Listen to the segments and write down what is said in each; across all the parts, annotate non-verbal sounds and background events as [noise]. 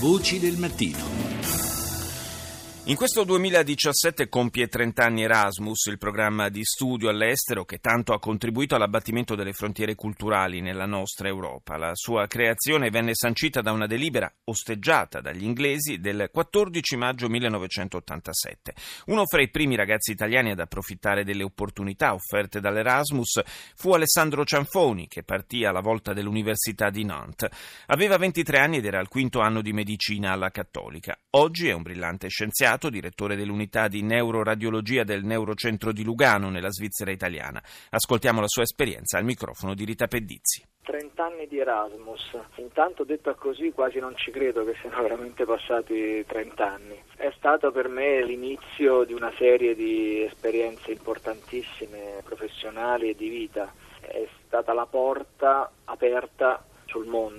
Voci del mattino. In questo 2017 compie 30 anni Erasmus, il programma di studio all'estero che tanto ha contribuito all'abbattimento delle frontiere culturali nella nostra Europa. La sua creazione venne sancita da una delibera osteggiata dagli inglesi del 14 maggio 1987. Uno fra i primi ragazzi italiani ad approfittare delle opportunità offerte dall'Erasmus fu Alessandro Cianfoni, che partì alla volta dell'Università di Nantes. Aveva 23 anni ed era al quinto anno di medicina alla Cattolica. Oggi è un brillante scienziato Avvocato, direttore dell'unità di neuroradiologia del Neurocentro di Lugano nella Svizzera italiana. Ascoltiamo la sua esperienza al microfono di Rita Pedizzi. 30 anni di Erasmus. Intanto detta così quasi non ci credo che siano veramente passati 30 anni. È stato per me l'inizio di una serie di esperienze importantissime, professionali e di vita. È stata la porta aperta sul mondo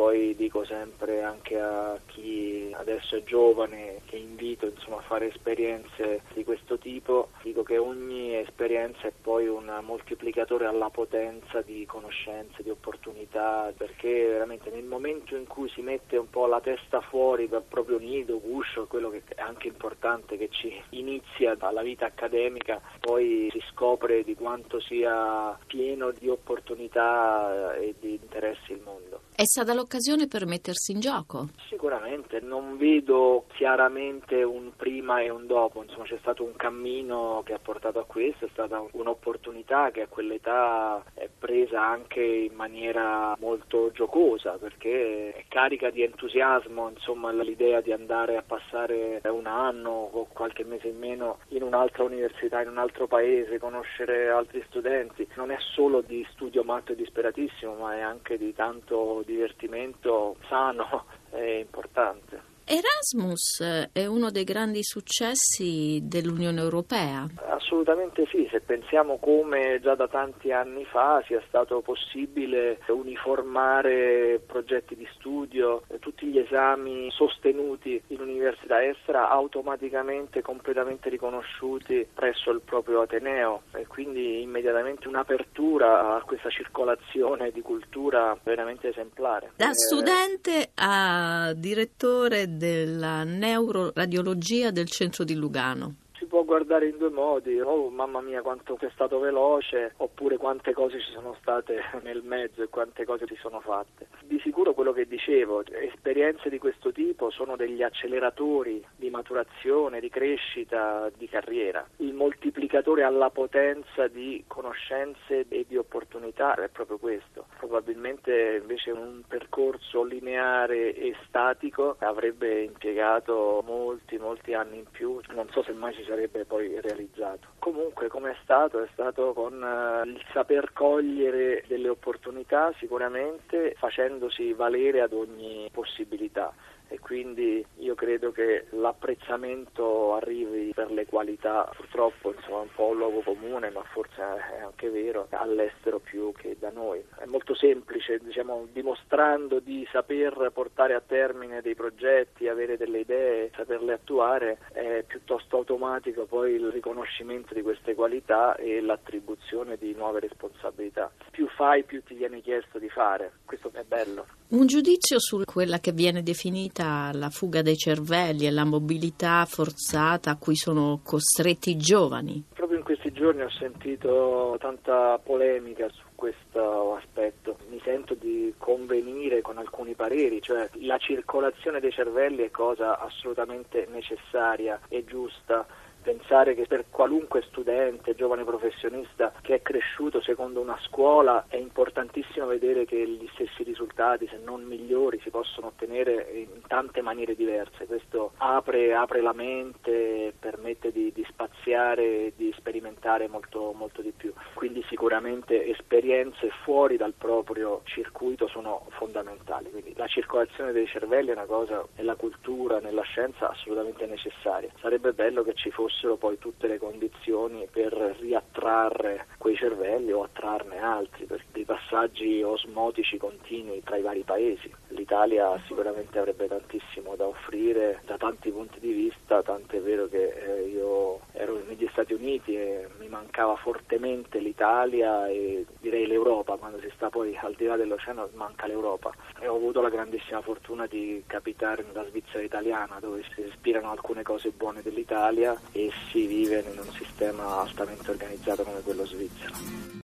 poi dico sempre anche a chi adesso è giovane, che invito insomma, a fare esperienze di questo tipo, dico che ogni esperienza è poi un moltiplicatore alla potenza di conoscenze, di opportunità, perché veramente nel momento in cui si mette un po' la testa fuori dal proprio nido, guscio, quello che è anche importante che ci inizia dalla vita accademica, poi si scopre di quanto sia pieno di opportunità e di interessi il mondo. È stata l'occasione per mettersi in gioco? Sicuramente, non vedo chiaramente un prima e un dopo, insomma c'è stato un cammino che ha portato a questo, è stata un'opportunità che a quell'età è presa anche in maniera molto giocosa perché è carica di entusiasmo, insomma l'idea di andare a passare un anno o qualche mese in meno in un'altra università, in un altro paese, conoscere altri studenti, non è solo di studio matto e disperatissimo ma è anche di tanto divertimento sano [laughs] e importante. Erasmus è uno dei grandi successi dell'Unione Europea. Assolutamente sì, se pensiamo come già da tanti anni fa sia stato possibile uniformare progetti di studio, tutti gli esami sostenuti in università estera automaticamente completamente riconosciuti presso il proprio Ateneo e quindi immediatamente un'apertura a questa circolazione di cultura veramente esemplare. Da studente a direttore della neuroradiologia del centro di Lugano può guardare in due modi, oh mamma mia quanto è stato veloce, oppure quante cose ci sono state [laughs] nel mezzo e quante cose si sono fatte. Di sicuro quello che dicevo, esperienze di questo tipo sono degli acceleratori di maturazione, di crescita, di carriera. Il moltiplicatore alla potenza di conoscenze e di opportunità è proprio questo. Probabilmente invece un percorso lineare e statico avrebbe impiegato molti, molti anni in più, non so se mai ci sarebbe sarebbe poi realizzato. Comunque come è stato? È stato con uh, il saper cogliere delle opportunità sicuramente facendosi valere ad ogni possibilità e quindi io credo che l'apprezzamento arrivi per le qualità, purtroppo insomma è un po' un luogo comune, ma forse è anche vero, all'estero più che da noi. È molto semplice, diciamo, dimostrando di saper portare a termine dei progetti, avere delle idee, saperle attuare, è piuttosto automatico poi il riconoscimento di queste qualità e l'attribuzione di nuove responsabilità. Più fai, più ti viene chiesto di fare, questo è bello. Un giudizio su quella che viene definita la fuga dei cervelli e la mobilità forzata a cui sono costretti i giovani. Proprio in questi giorni ho sentito tanta polemica su questo aspetto. Mi sento di convenire con alcuni pareri, cioè la circolazione dei cervelli è cosa assolutamente necessaria e giusta pensare che per qualunque studente, giovane professionista che è cresciuto secondo una scuola è importantissimo vedere che gli stessi risultati, se non migliori, si possono ottenere in tante maniere diverse. Questo apre, apre la mente, permette di, di spaziare di sperimentare molto, molto di più. Quindi sicuramente esperienze fuori dal proprio circuito sono fondamentali. Quindi la circolazione dei cervelli è una cosa nella cultura, nella scienza assolutamente necessaria. Sarebbe bello che ci fosse fossero poi tutte le condizioni per riattrarre quei cervelli o attrarne altri, per dei passaggi osmotici continui tra i vari paesi. l'Italia sicuramente avrebbe tantissimo da offrire da tanti punti di vista, tant'è vero che eh, io ero negli Stati Uniti e mi mancava fortemente l'Italia e direi l'Europa, quando si sta poi al di là dell'oceano manca l'Europa e ho avuto la grandissima fortuna di capitare nella Svizzera italiana dove si respirano alcune cose buone dell'Italia e si vive in un sistema altamente organizzato come quello svizzero.